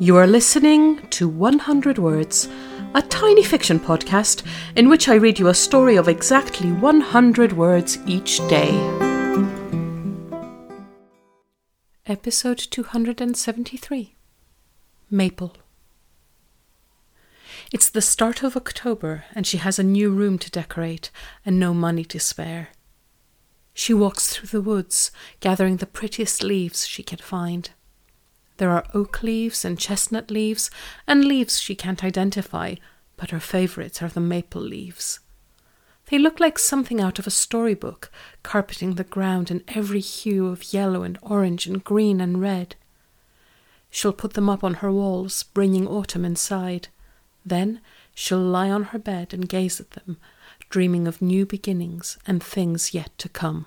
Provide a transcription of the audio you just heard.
You are listening to 100 Words, a tiny fiction podcast in which I read you a story of exactly 100 words each day. Episode 273 Maple. It's the start of October, and she has a new room to decorate and no money to spare. She walks through the woods, gathering the prettiest leaves she can find. There are oak leaves and chestnut leaves, and leaves she can't identify, but her favourites are the maple leaves. They look like something out of a storybook, carpeting the ground in every hue of yellow and orange and green and red. She'll put them up on her walls, bringing autumn inside. Then she'll lie on her bed and gaze at them, dreaming of new beginnings and things yet to come.